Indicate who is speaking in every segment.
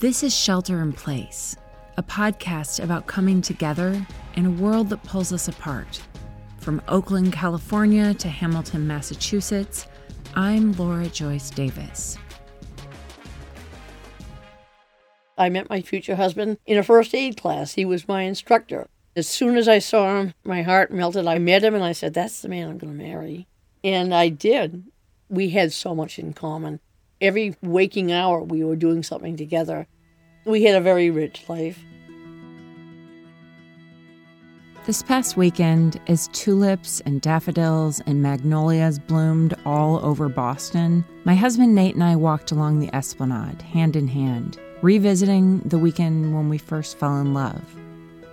Speaker 1: This is Shelter in Place, a podcast about coming together in a world that pulls us apart. From Oakland, California to Hamilton, Massachusetts, I'm Laura Joyce Davis.
Speaker 2: I met my future husband in a first aid class. He was my instructor. As soon as I saw him, my heart melted. I met him and I said, That's the man I'm going to marry. And I did. We had so much in common. Every waking hour, we were doing something together. We had a very rich life.
Speaker 1: This past weekend, as tulips and daffodils and magnolias bloomed all over Boston, my husband Nate and I walked along the esplanade, hand in hand revisiting the weekend when we first fell in love.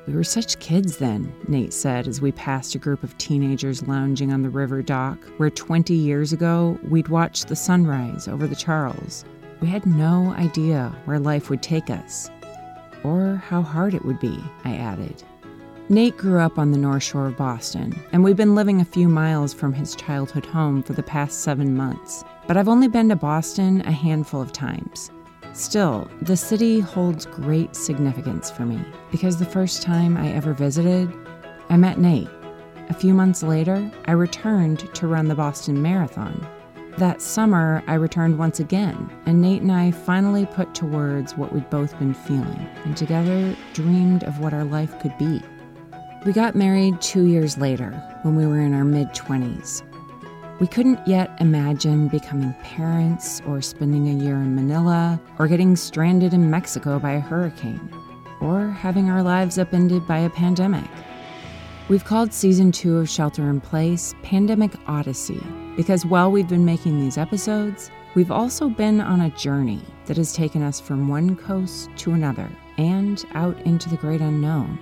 Speaker 1: We were such kids then, Nate said as we passed a group of teenagers lounging on the river dock, where 20 years ago we'd watched the sunrise over the Charles. We had no idea where life would take us, or how hard it would be, I added. Nate grew up on the North Shore of Boston, and we've been living a few miles from his childhood home for the past seven months. But I've only been to Boston a handful of times. Still, the city holds great significance for me because the first time I ever visited, I met Nate. A few months later, I returned to run the Boston Marathon. That summer, I returned once again, and Nate and I finally put to words what we'd both been feeling, and together dreamed of what our life could be. We got married two years later, when we were in our mid 20s. We couldn't yet imagine becoming parents or spending a year in Manila or getting stranded in Mexico by a hurricane or having our lives upended by a pandemic. We've called season two of Shelter in Place Pandemic Odyssey because while we've been making these episodes, we've also been on a journey that has taken us from one coast to another and out into the great unknown.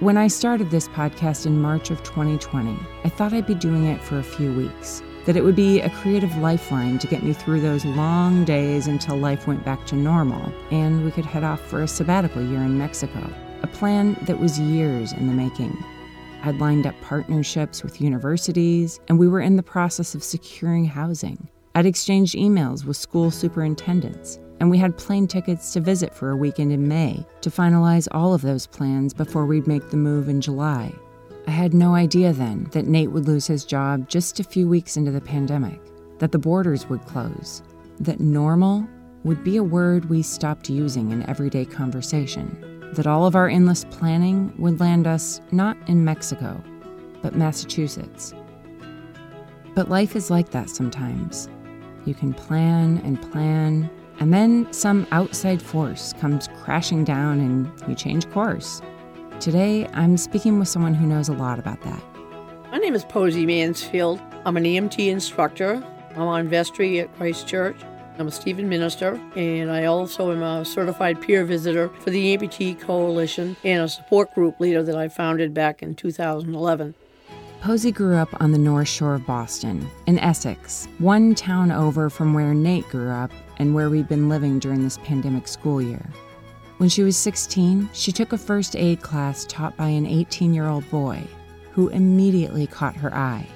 Speaker 1: When I started this podcast in March of 2020, I thought I'd be doing it for a few weeks, that it would be a creative lifeline to get me through those long days until life went back to normal and we could head off for a sabbatical year in Mexico, a plan that was years in the making. I'd lined up partnerships with universities, and we were in the process of securing housing. I'd exchanged emails with school superintendents and we had plane tickets to visit for a weekend in May to finalize all of those plans before we'd make the move in July. I had no idea then that Nate would lose his job just a few weeks into the pandemic, that the borders would close, that normal would be a word we stopped using in everyday conversation, that all of our endless planning would land us not in Mexico, but Massachusetts. But life is like that sometimes. You can plan and plan and then some outside force comes crashing down and you change course. Today, I'm speaking with someone who knows a lot about that.
Speaker 2: My name is Posey Mansfield. I'm an EMT instructor. I'm on vestry at Christ Church. I'm a Stephen minister, and I also am a certified peer visitor for the Amputee Coalition and a support group leader that I founded back in 2011.
Speaker 1: Posey grew up on the North Shore of Boston, in Essex, one town over from where Nate grew up and where we've been living during this pandemic school year. When she was 16, she took a first aid class taught by an 18 year old boy who immediately caught her eye.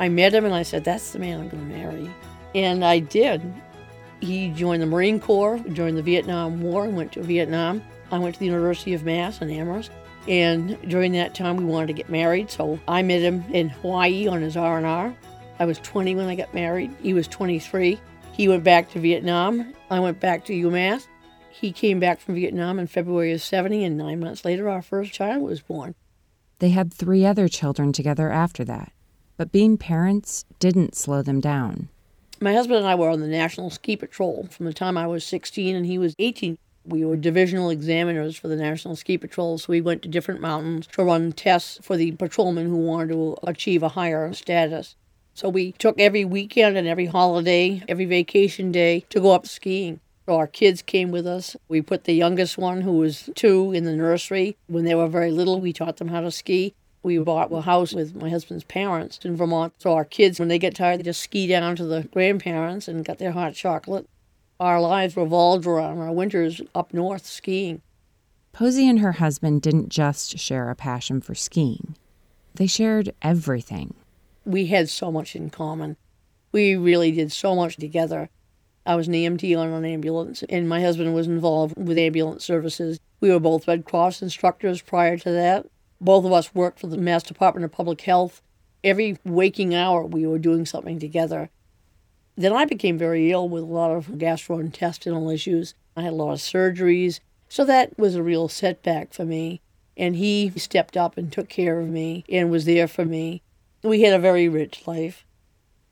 Speaker 2: I met him and I said, That's the man I'm going to marry. And I did. He joined the Marine Corps during the Vietnam War and went to Vietnam. I went to the University of Mass in Amherst. And during that time, we wanted to get married. So I met him in Hawaii on his R&R. I was 20 when I got married. He was 23. He went back to Vietnam. I went back to UMass. He came back from Vietnam in February of 70, and nine months later, our first child was born.
Speaker 1: They had three other children together after that, but being parents didn't slow them down.
Speaker 2: My husband and I were on the National Ski Patrol from the time I was 16 and he was 18. We were divisional examiners for the National Ski Patrol, so we went to different mountains to run tests for the patrolmen who wanted to achieve a higher status. So we took every weekend and every holiday, every vacation day to go up skiing. So our kids came with us. We put the youngest one, who was two, in the nursery. When they were very little, we taught them how to ski. We bought a house with my husband's parents in Vermont. So our kids, when they get tired, they just ski down to the grandparents and got their hot chocolate. Our lives revolved around our winters up north skiing.
Speaker 1: Posey and her husband didn't just share a passion for skiing, they shared everything
Speaker 2: we had so much in common. We really did so much together. I was an EMT on an ambulance, and my husband was involved with ambulance services. We were both Red Cross instructors prior to that. Both of us worked for the Mass Department of Public Health. Every waking hour, we were doing something together. Then I became very ill with a lot of gastrointestinal issues. I had a lot of surgeries. So that was a real setback for me. And he stepped up and took care of me and was there for me. We had a very rich life.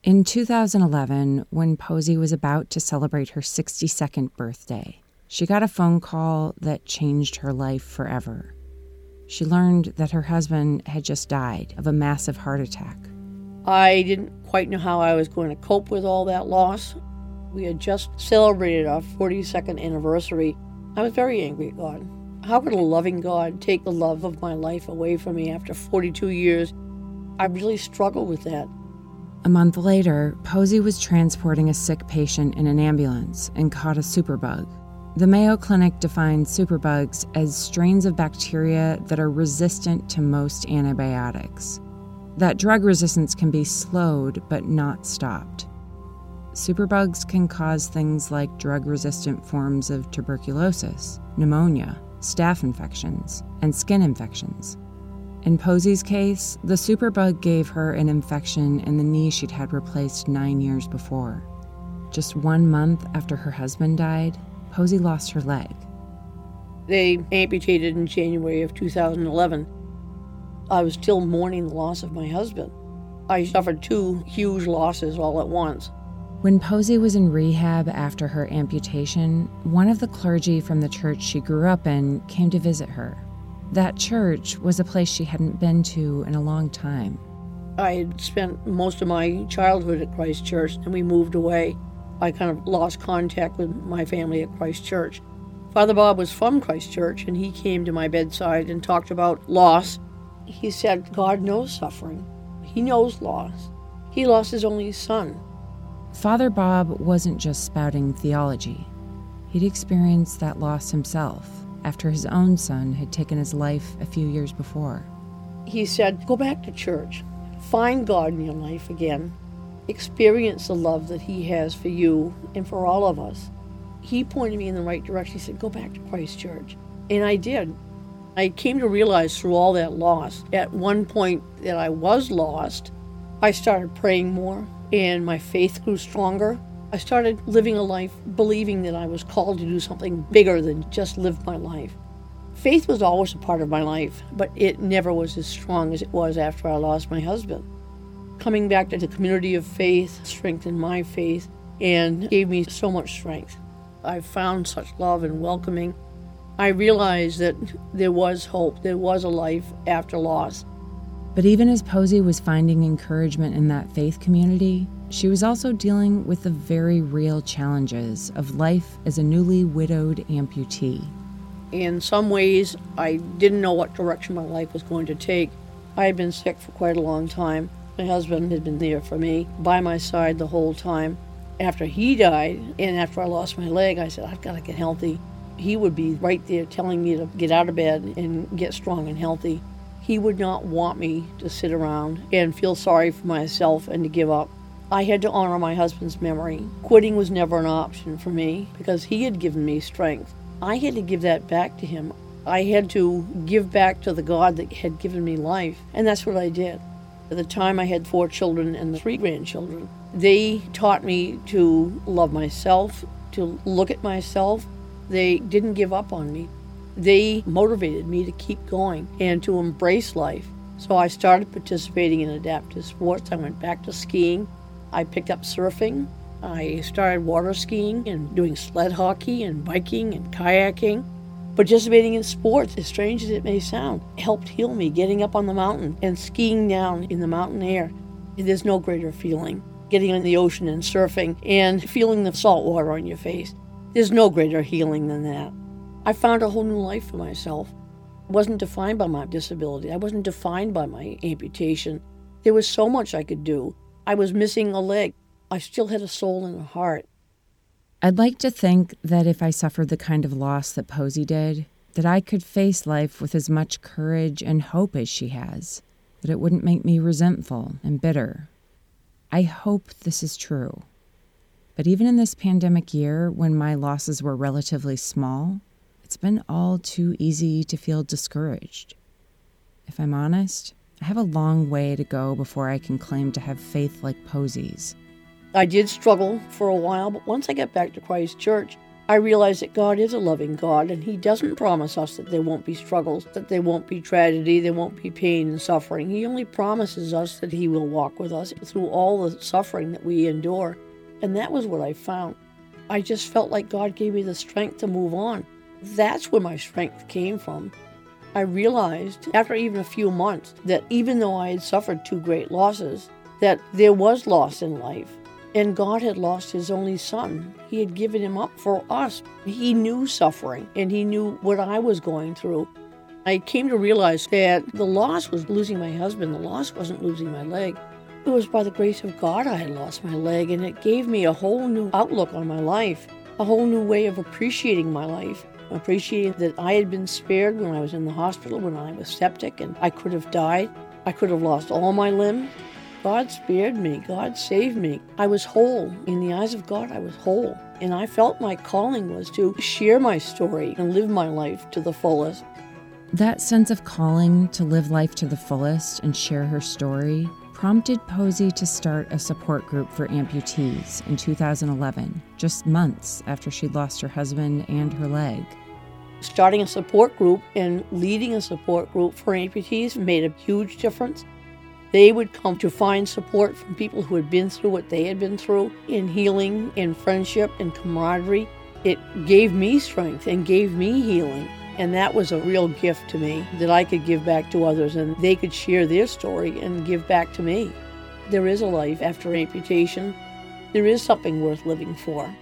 Speaker 1: In 2011, when Posey was about to celebrate her 62nd birthday, she got a phone call that changed her life forever. She learned that her husband had just died of a massive heart attack.
Speaker 2: I didn't quite know how I was going to cope with all that loss. We had just celebrated our 42nd anniversary. I was very angry at God. How could a loving God take the love of my life away from me after 42 years? I really struggled with that.
Speaker 1: A month later, Posey was transporting a sick patient in an ambulance and caught a superbug. The Mayo Clinic defines superbugs as strains of bacteria that are resistant to most antibiotics. That drug resistance can be slowed but not stopped. Superbugs can cause things like drug resistant forms of tuberculosis, pneumonia, staph infections, and skin infections. In Posey's case, the superbug gave her an infection in the knee she'd had replaced nine years before. Just one month after her husband died, Posey lost her leg.
Speaker 2: They amputated in January of 2011. I was still mourning the loss of my husband. I suffered two huge losses all at once.
Speaker 1: When Posey was in rehab after her amputation, one of the clergy from the church she grew up in came to visit her. That church was a place she hadn't been to in a long time.
Speaker 2: I had spent most of my childhood at Christ Church and we moved away. I kind of lost contact with my family at Christ Church. Father Bob was from Christ Church and he came to my bedside and talked about loss. He said, God knows suffering, He knows loss. He lost his only son.
Speaker 1: Father Bob wasn't just spouting theology, he'd experienced that loss himself after his own son had taken his life a few years before.
Speaker 2: He said, Go back to church, find God in your life again, experience the love that He has for you and for all of us. He pointed me in the right direction. He said, Go back to Christ Church. And I did. I came to realize through all that loss, at one point that I was lost, I started praying more and my faith grew stronger. I started living a life believing that I was called to do something bigger than just live my life. Faith was always a part of my life, but it never was as strong as it was after I lost my husband. Coming back to the community of faith strengthened my faith and gave me so much strength. I found such love and welcoming. I realized that there was hope, there was a life after loss.
Speaker 1: But even as Posey was finding encouragement in that faith community, she was also dealing with the very real challenges of life as a newly widowed amputee.
Speaker 2: In some ways, I didn't know what direction my life was going to take. I had been sick for quite a long time. My husband had been there for me, by my side the whole time. After he died, and after I lost my leg, I said, I've got to get healthy. He would be right there telling me to get out of bed and get strong and healthy. He would not want me to sit around and feel sorry for myself and to give up. I had to honor my husband's memory. Quitting was never an option for me because he had given me strength. I had to give that back to him. I had to give back to the God that had given me life, and that's what I did. At the time, I had four children and three grandchildren. They taught me to love myself, to look at myself. They didn't give up on me. They motivated me to keep going and to embrace life. So I started participating in adaptive sports. I went back to skiing. I picked up surfing. I started water skiing and doing sled hockey and biking and kayaking. Participating in sports, as strange as it may sound, helped heal me getting up on the mountain and skiing down in the mountain air. There's no greater feeling. Getting in the ocean and surfing and feeling the salt water on your face. There's no greater healing than that. I found a whole new life for myself. I wasn't defined by my disability. I wasn't defined by my amputation. There was so much I could do. I was missing a leg. I still had a soul and a heart.
Speaker 1: I'd like to think that if I suffered the kind of loss that Posey did, that I could face life with as much courage and hope as she has, that it wouldn't make me resentful and bitter. I hope this is true. But even in this pandemic year, when my losses were relatively small, it's been all too easy to feel discouraged. If I'm honest, I have a long way to go before I can claim to have faith like Posey's.
Speaker 2: I did struggle for a while, but once I got back to Christ Church, I realized that God is a loving God and He doesn't promise us that there won't be struggles, that there won't be tragedy, there won't be pain and suffering. He only promises us that He will walk with us through all the suffering that we endure. And that was what I found. I just felt like God gave me the strength to move on. That's where my strength came from. I realized after even a few months that even though I had suffered two great losses, that there was loss in life. And God had lost his only son. He had given him up for us. He knew suffering and he knew what I was going through. I came to realize that the loss was losing my husband, the loss wasn't losing my leg. It was by the grace of God I had lost my leg, and it gave me a whole new outlook on my life, a whole new way of appreciating my life. Appreciating that I had been spared when I was in the hospital, when I was septic, and I could have died. I could have lost all my limbs. God spared me. God saved me. I was whole. In the eyes of God, I was whole. And I felt my calling was to share my story and live my life to the fullest.
Speaker 1: That sense of calling to live life to the fullest and share her story prompted Posey to start a support group for amputees in 2011, just months after she'd lost her husband and her leg.
Speaker 2: Starting a support group and leading a support group for amputees made a huge difference. They would come to find support from people who had been through what they had been through in healing, in friendship, and camaraderie. It gave me strength and gave me healing. And that was a real gift to me that I could give back to others and they could share their story and give back to me. There is a life after amputation. There is something worth living for.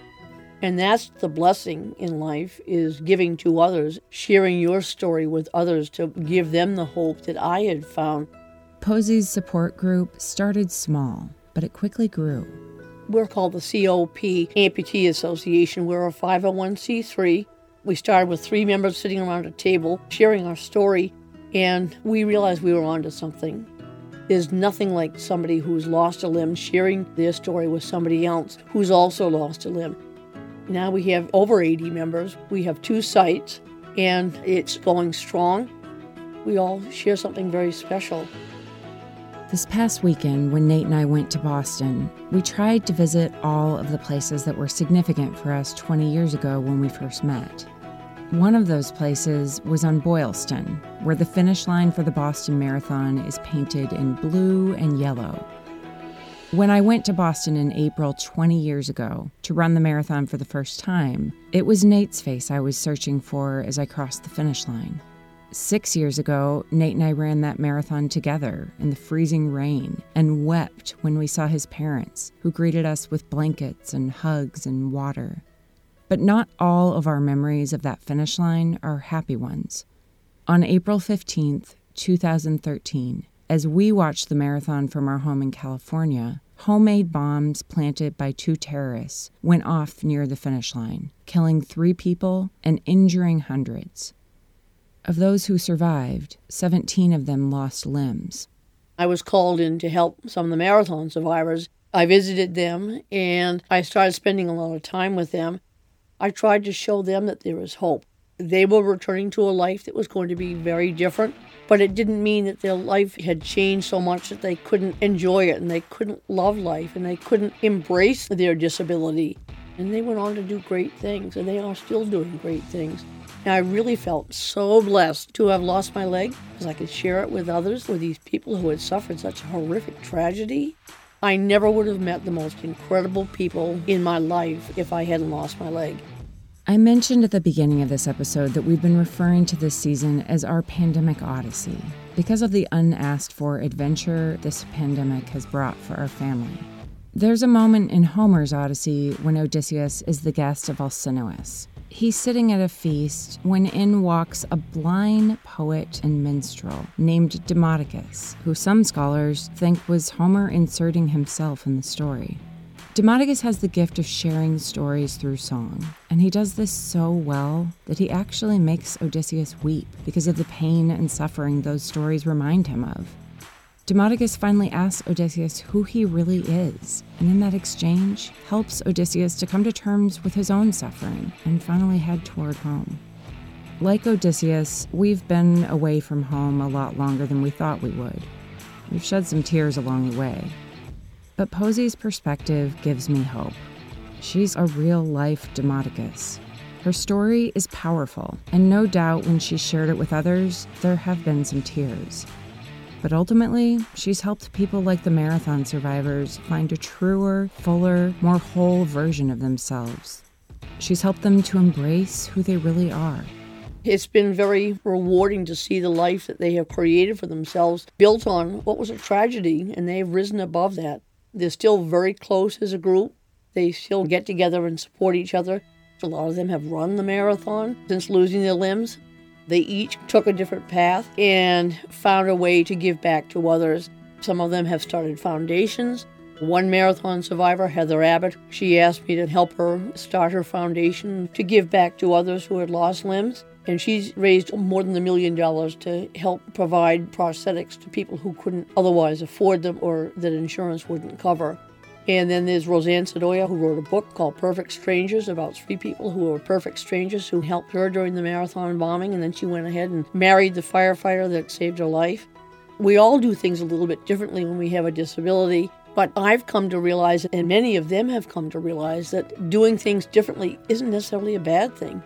Speaker 2: And that's the blessing in life is giving to others, sharing your story with others to give them the hope that I had found.
Speaker 1: Posey's support group started small, but it quickly grew.
Speaker 2: We're called the COP Amputee Association. We're a 501c3 we started with three members sitting around a table sharing our story, and we realized we were onto something. There's nothing like somebody who's lost a limb sharing their story with somebody else who's also lost a limb. Now we have over 80 members. We have two sites, and it's going strong. We all share something very special.
Speaker 1: This past weekend, when Nate and I went to Boston, we tried to visit all of the places that were significant for us 20 years ago when we first met. One of those places was on Boylston, where the finish line for the Boston Marathon is painted in blue and yellow. When I went to Boston in April 20 years ago to run the marathon for the first time, it was Nate's face I was searching for as I crossed the finish line. Six years ago, Nate and I ran that marathon together in the freezing rain and wept when we saw his parents, who greeted us with blankets and hugs and water. But not all of our memories of that finish line are happy ones. On April 15th, 2013, as we watched the marathon from our home in California, homemade bombs planted by two terrorists went off near the finish line, killing three people and injuring hundreds. Of those who survived, 17 of them lost limbs.
Speaker 2: I was called in to help some of the marathon survivors. I visited them and I started spending a lot of time with them. I tried to show them that there is hope. They were returning to a life that was going to be very different, but it didn't mean that their life had changed so much that they couldn't enjoy it and they couldn't love life and they couldn't embrace their disability. And they went on to do great things, and they are still doing great things. And I really felt so blessed to have lost my leg because I could share it with others, with these people who had suffered such a horrific tragedy. I never would have met the most incredible people in my life if I hadn't lost my leg.
Speaker 1: I mentioned at the beginning of this episode that we've been referring to this season as our pandemic odyssey because of the unasked for adventure this pandemic has brought for our family. There's a moment in Homer's Odyssey when Odysseus is the guest of Alcinous, He's sitting at a feast when in walks a blind poet and minstrel named Demodocus, who some scholars think was Homer inserting himself in the story. Demodocus has the gift of sharing stories through song, and he does this so well that he actually makes Odysseus weep because of the pain and suffering those stories remind him of. Demodocus finally asks Odysseus who he really is, and in that exchange, helps Odysseus to come to terms with his own suffering and finally head toward home. Like Odysseus, we've been away from home a lot longer than we thought we would. We've shed some tears along the way. But Posey's perspective gives me hope. She's a real life Demodocus. Her story is powerful, and no doubt when she shared it with others, there have been some tears. But ultimately, she's helped people like the marathon survivors find a truer, fuller, more whole version of themselves. She's helped them to embrace who they really are.
Speaker 2: It's been very rewarding to see the life that they have created for themselves, built on what was a tragedy, and they've risen above that. They're still very close as a group. They still get together and support each other. A lot of them have run the marathon since losing their limbs. They each took a different path and found a way to give back to others. Some of them have started foundations. One marathon survivor, Heather Abbott, she asked me to help her start her foundation to give back to others who had lost limbs. And she's raised more than a million dollars to help provide prosthetics to people who couldn't otherwise afford them or that insurance wouldn't cover. And then there's Roseann Sdoia, who wrote a book called Perfect Strangers about three people who were perfect strangers who helped her during the marathon bombing. And then she went ahead and married the firefighter that saved her life. We all do things a little bit differently when we have a disability. But I've come to realize, and many of them have come to realize, that doing things differently isn't necessarily a bad thing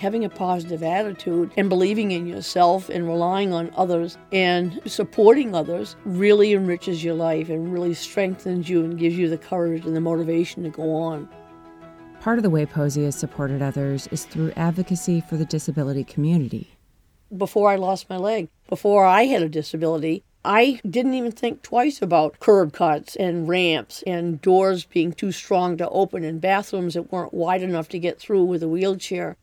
Speaker 2: having a positive attitude and believing in yourself and relying on others and supporting others really enriches your life and really strengthens you and gives you the courage and the motivation to go on.
Speaker 1: Part of the way Posey has supported others is through advocacy for the disability community.
Speaker 2: Before I lost my leg, before I had a disability, I didn't even think twice about curb cuts and ramps and doors being too strong to open and bathrooms that weren't wide enough to get through with a wheelchair.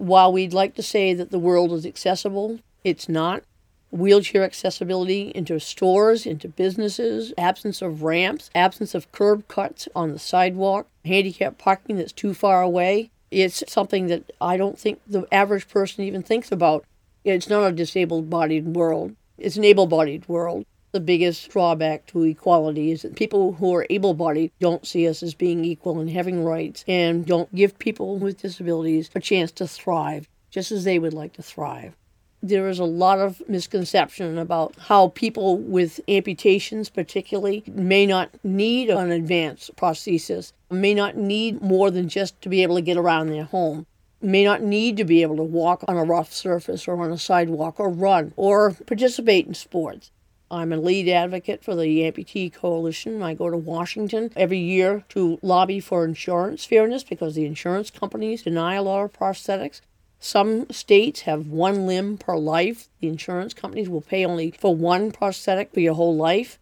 Speaker 2: While we'd like to say that the world is accessible, it's not. Wheelchair accessibility into stores, into businesses, absence of ramps, absence of curb cuts on the sidewalk, handicap parking that's too far away. It's something that I don't think the average person even thinks about. It's not a disabled bodied world, it's an able bodied world. The biggest drawback to equality is that people who are able bodied don't see us as being equal and having rights and don't give people with disabilities a chance to thrive just as they would like to thrive. There is a lot of misconception about how people with amputations, particularly, may not need an advanced prosthesis, may not need more than just to be able to get around their home may not need to be able to walk on a rough surface or on a sidewalk or run or participate in sports. I'm a lead advocate for the Amputee Coalition. I go to Washington every year to lobby for insurance fairness because the insurance companies deny a lot of prosthetics. Some states have one limb per life. The insurance companies will pay only for one prosthetic for your whole life.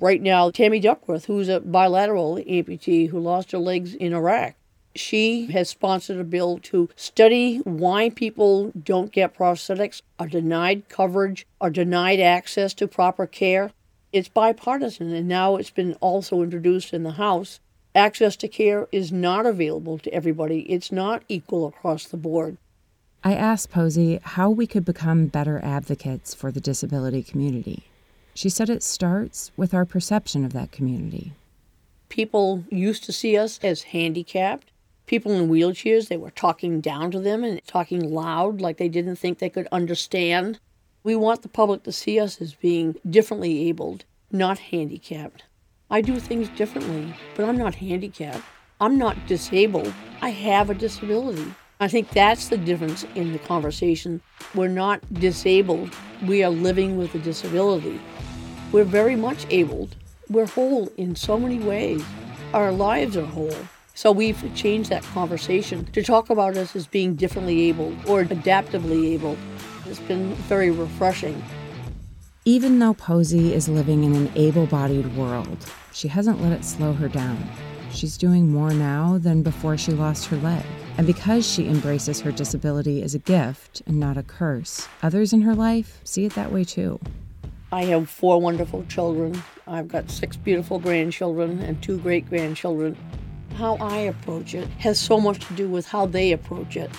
Speaker 2: Right now, Tammy Duckworth, who's a bilateral amputee who lost her legs in Iraq, she has sponsored a bill to study why people don't get prosthetics, are denied coverage, are denied access to proper care. It's bipartisan, and now it's been also introduced in the House. Access to care is not available to everybody, it's not equal across the board.
Speaker 1: I asked Posey how we could become better advocates for the disability community. She said it starts with our perception of that community.
Speaker 2: People used to see us as handicapped people in wheelchairs, they were talking down to them and talking loud like they didn't think they could understand. We want the public to see us as being differently abled, not handicapped. I do things differently, but I'm not handicapped. I'm not disabled. I have a disability. I think that's the difference in the conversation. We're not disabled, we are living with a disability. We're very much abled. We're whole in so many ways. Our lives are whole. So we've changed that conversation to talk about us as being differently able or adaptively able. It's been very refreshing.
Speaker 1: Even though Posey is living in an able bodied world, she hasn't let it slow her down. She's doing more now than before she lost her leg. And because she embraces her disability as a gift and not a curse, others in her life see it that way too.
Speaker 2: I have four wonderful children. I've got six beautiful grandchildren and two great grandchildren how I approach it has so much to do with how they approach it.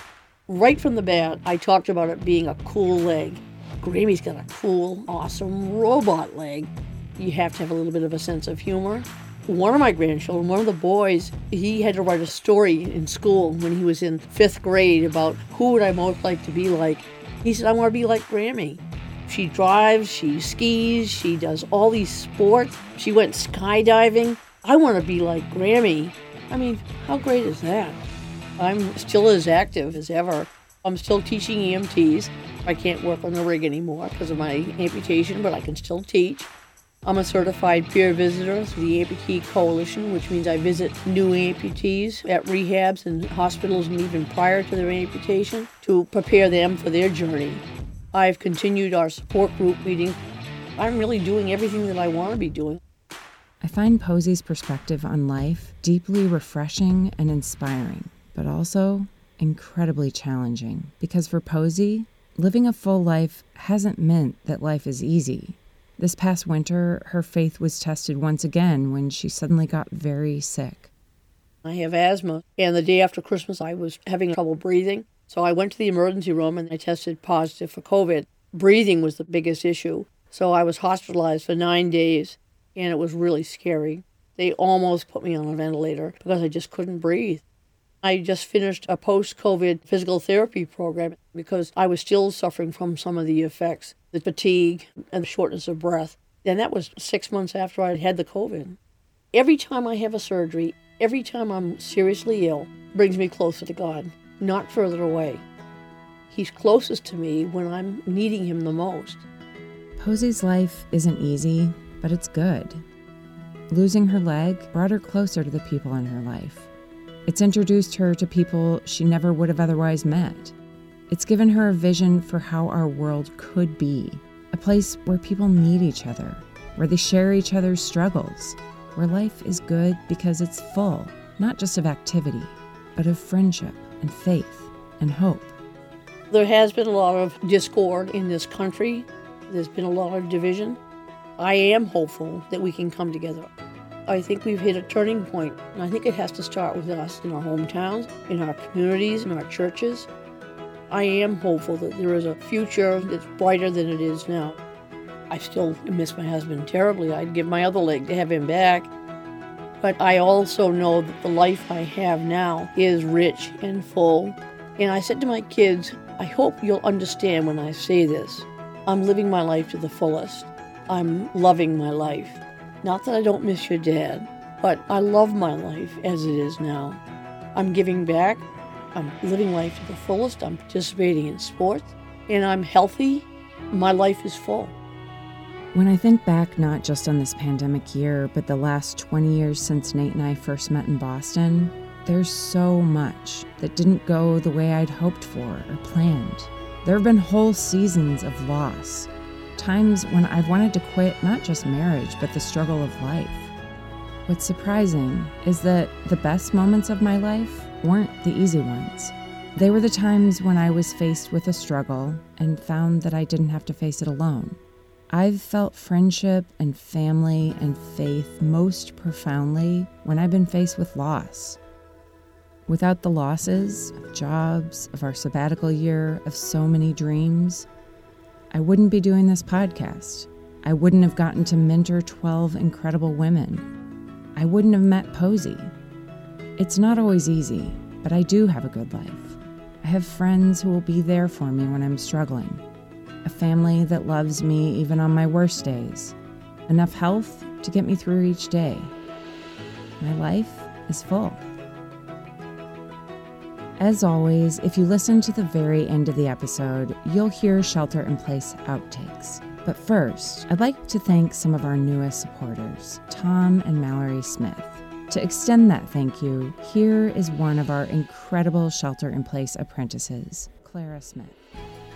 Speaker 2: Right from the bat, I talked about it being a cool leg. Grammy's got a cool, awesome robot leg. you have to have a little bit of a sense of humor. One of my grandchildren, one of the boys, he had to write a story in school when he was in fifth grade about who would I most like to be like. He said, I want to be like Grammy. She drives, she skis, she does all these sports. She went skydiving. I want to be like Grammy. I mean, how great is that? I'm still as active as ever. I'm still teaching EMTs. I can't work on the rig anymore because of my amputation, but I can still teach. I'm a certified peer visitor through the Amputee Coalition, which means I visit new amputees at rehabs and hospitals and even prior to their amputation to prepare them for their journey. I've continued our support group meeting. I'm really doing everything that I want to be doing.
Speaker 1: I find Posey's perspective on life deeply refreshing and inspiring, but also incredibly challenging because for Posey, living a full life hasn't meant that life is easy. This past winter, her faith was tested once again when she suddenly got very sick.
Speaker 2: I have asthma, and the day after Christmas, I was having trouble breathing. So I went to the emergency room and I tested positive for COVID. Breathing was the biggest issue. So I was hospitalized for nine days, and it was really scary. They almost put me on a ventilator because I just couldn't breathe. I just finished a post COVID physical therapy program because I was still suffering from some of the effects the fatigue and the shortness of breath. And that was six months after I had the COVID. Every time I have a surgery, every time I'm seriously ill, brings me closer to God, not further away. He's closest to me when I'm needing him the most.
Speaker 1: Posey's life isn't easy, but it's good. Losing her leg brought her closer to the people in her life. It's introduced her to people she never would have otherwise met. It's given her a vision for how our world could be a place where people need each other, where they share each other's struggles, where life is good because it's full, not just of activity, but of friendship and faith and hope.
Speaker 2: There has been a lot of discord in this country, there's been a lot of division. I am hopeful that we can come together. I think we've hit a turning point, and I think it has to start with us in our hometowns, in our communities, in our churches, I am hopeful that there is a future that's brighter than it is now. I still miss my husband terribly. I'd give my other leg to have him back. But I also know that the life I have now is rich and full. And I said to my kids, I hope you'll understand when I say this. I'm living my life to the fullest. I'm loving my life. Not that I don't miss your dad, but I love my life as it is now. I'm giving back. I'm living life to the fullest. I'm participating in sports and I'm healthy. My life is full.
Speaker 1: When I think back not just on this pandemic year, but the last 20 years since Nate and I first met in Boston, there's so much that didn't go the way I'd hoped for or planned. There have been whole seasons of loss, times when I've wanted to quit not just marriage, but the struggle of life. What's surprising is that the best moments of my life weren't the easy ones. They were the times when I was faced with a struggle and found that I didn't have to face it alone. I've felt friendship and family and faith most profoundly when I've been faced with loss. Without the losses of jobs, of our sabbatical year, of so many dreams, I wouldn't be doing this podcast. I wouldn't have gotten to mentor 12 incredible women. I wouldn't have met Posey. It's not always easy, but I do have a good life. I have friends who will be there for me when I'm struggling, a family that loves me even on my worst days, enough health to get me through each day. My life is full. As always, if you listen to the very end of the episode, you'll hear Shelter in Place outtakes. But first, I'd like to thank some of our newest supporters, Tom and Mallory Smith. To extend that thank you, here is one of our incredible shelter in place apprentices, Clara Smith.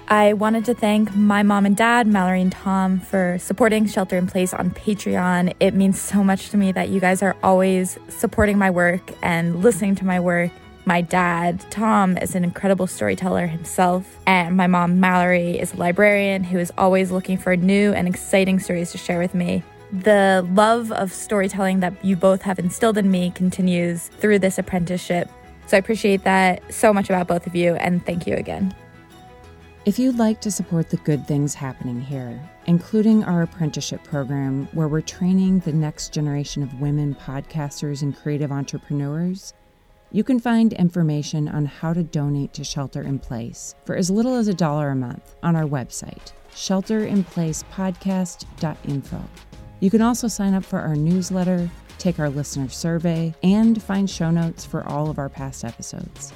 Speaker 3: I wanted to thank my mom and dad, Mallory and Tom, for supporting Shelter in Place on Patreon. It means so much to me that you guys are always supporting my work and listening to my work. My dad, Tom, is an incredible storyteller himself, and my mom, Mallory, is a librarian who is always looking for new and exciting stories to share with me the love of storytelling that you both have instilled in me continues through this apprenticeship. So I appreciate that so much about both of you, and thank you again.
Speaker 1: If you'd like to support the good things happening here, including our apprenticeship program where we're training the next generation of women podcasters and creative entrepreneurs, you can find information on how to donate to Shelter in Place for as little as a dollar a month on our website, shelterinplacepodcast.info. You can also sign up for our newsletter, take our listener survey, and find show notes for all of our past episodes.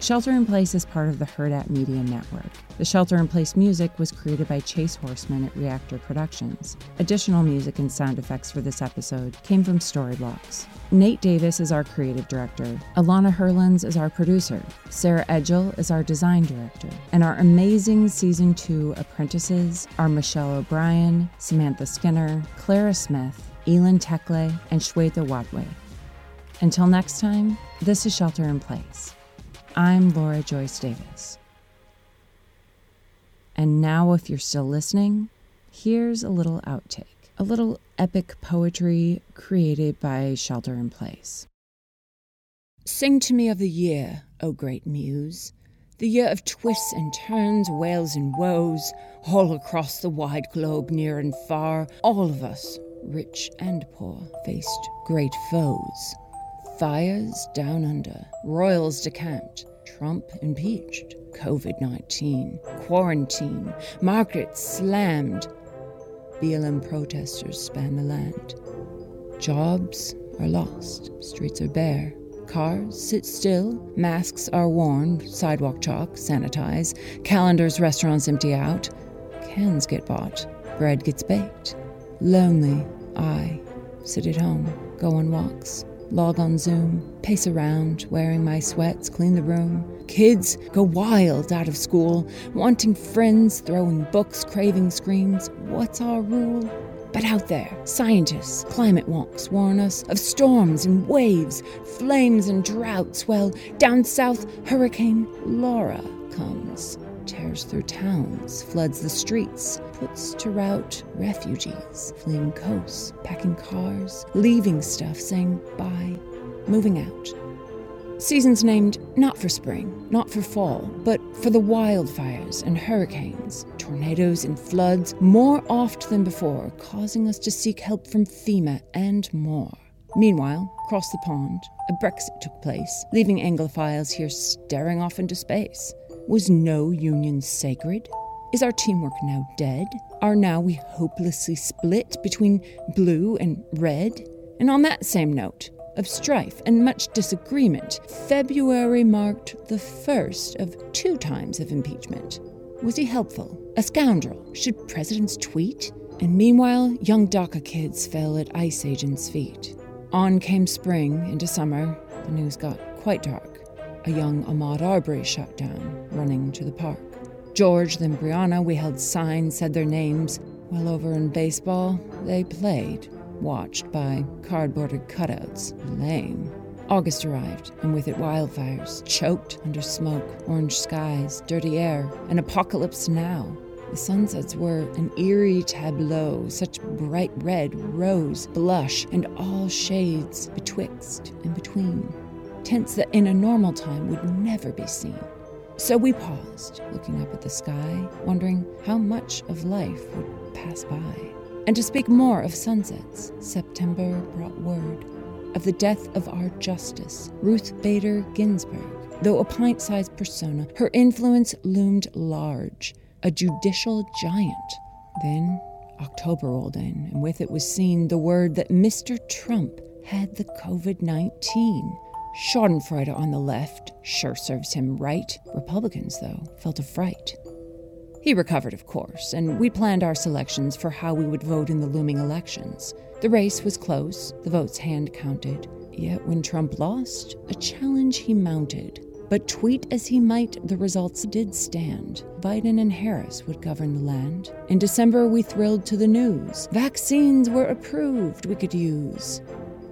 Speaker 1: Shelter in Place is part of the Hurrdat Media Network. The Shelter in Place music was created by Chase Horseman at Reactor Productions. Additional music and sound effects for this episode came from Storyblocks. Nate Davis is our creative director. Alana Herlins is our producer. Sarah Edgel is our design director. And our amazing season two apprentices are Michelle O'Brien, Samantha Skinner, Clara Smith, Elin Tekle, and Shweta Wadwe. Until next time, this is Shelter in Place. I'm Laura Joyce Davis. And now, if you're still listening, here's a little outtake, a little epic poetry created by Shelter in Place. Sing to me of the year, O great muse, the year of twists and turns, wails and woes, all across the wide globe, near and far, all of us, rich and poor, faced great foes. Fires down under, royals decamped, Trump impeached, COVID 19, quarantine, markets slammed. BLM protesters span the land. Jobs are lost, streets are bare. Cars sit still, masks are worn, sidewalk chalk, sanitize, calendars, restaurants empty out, cans get bought, bread gets baked. Lonely, I sit at home, go on walks, log on Zoom, pace around, wearing my sweats, clean the room. Kids go wild out of school, wanting friends, throwing books, craving screens. What's our rule? But out there, scientists, climate wonks warn us of storms and waves, flames and droughts. Well, down south, Hurricane Laura comes tears through towns, floods the streets, puts to rout refugees, fleeing coasts, packing cars, leaving stuff, saying bye, moving out. Seasons named not for spring, not for fall, but for the wildfires and hurricanes, tornadoes and floods, more oft than before, causing us to seek help from FEMA and more. Meanwhile, across the pond, a Brexit took place, leaving Anglophiles here staring off into space. Was no union sacred? Is our teamwork now dead? Are now we hopelessly split between blue and red? And on that same note, of strife and much disagreement, February marked the first of two times of impeachment. Was he helpful? A scoundrel? Should presidents tweet? And meanwhile, young DACA kids fell at ICE agents' feet. On came spring into summer. The news got quite dark a young Ahmaud Arbery shot down, running to the park. George, then Breonna, we held signs, said their names. While over in baseball, they played, watched by cardboarded cutouts. Lame. August arrived, and with it wildfires, choked under smoke, orange skies, dirty air, an apocalypse now. The sunsets were an eerie tableau, such bright red, rose, blush, and all shades betwixt and between tints that in a normal time would never be seen. So we paused, looking up at the sky, wondering how much of life would pass by. And to speak more of sunsets, September brought word of the death of our justice, Ruth Bader Ginsburg. Though a pint sized persona, her influence loomed large, a judicial giant. Then October rolled in, and with it was seen the word that Mr. Trump had the COVID 19. Schadenfreude on the left sure serves him right. Republicans, though, felt a fright. He recovered, of course, and we planned our selections for how we would vote in the looming elections. The race was close, the votes hand counted. Yet when Trump lost, a challenge he mounted. But tweet as he might, the results did stand. Biden and Harris would govern the land. In December, we thrilled to the news. Vaccines were approved we could use.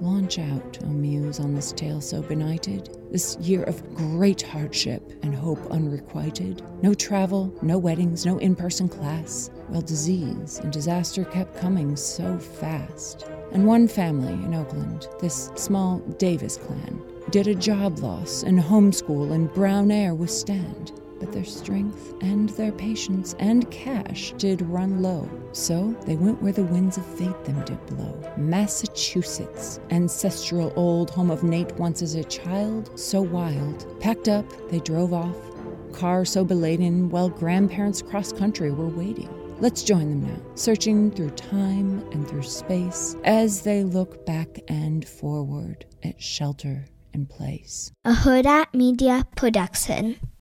Speaker 1: Launch out, O muse, on this tale so benighted, this year of great hardship and hope unrequited. No travel, no weddings, no in person class, while disease and disaster kept coming so fast. And one family in Oakland, this small Davis clan, did a job loss and homeschool and brown air withstand. But their strength and their patience and cash did run low. So they went where the winds of fate them did blow. Massachusetts, ancestral old home of Nate once as a child, so wild. Packed up, they drove off, car so beladen, while grandparents cross country were waiting. Let's join them now, searching through time and through space as they look back and forward at shelter and place.
Speaker 4: A Hurrdat Media Production.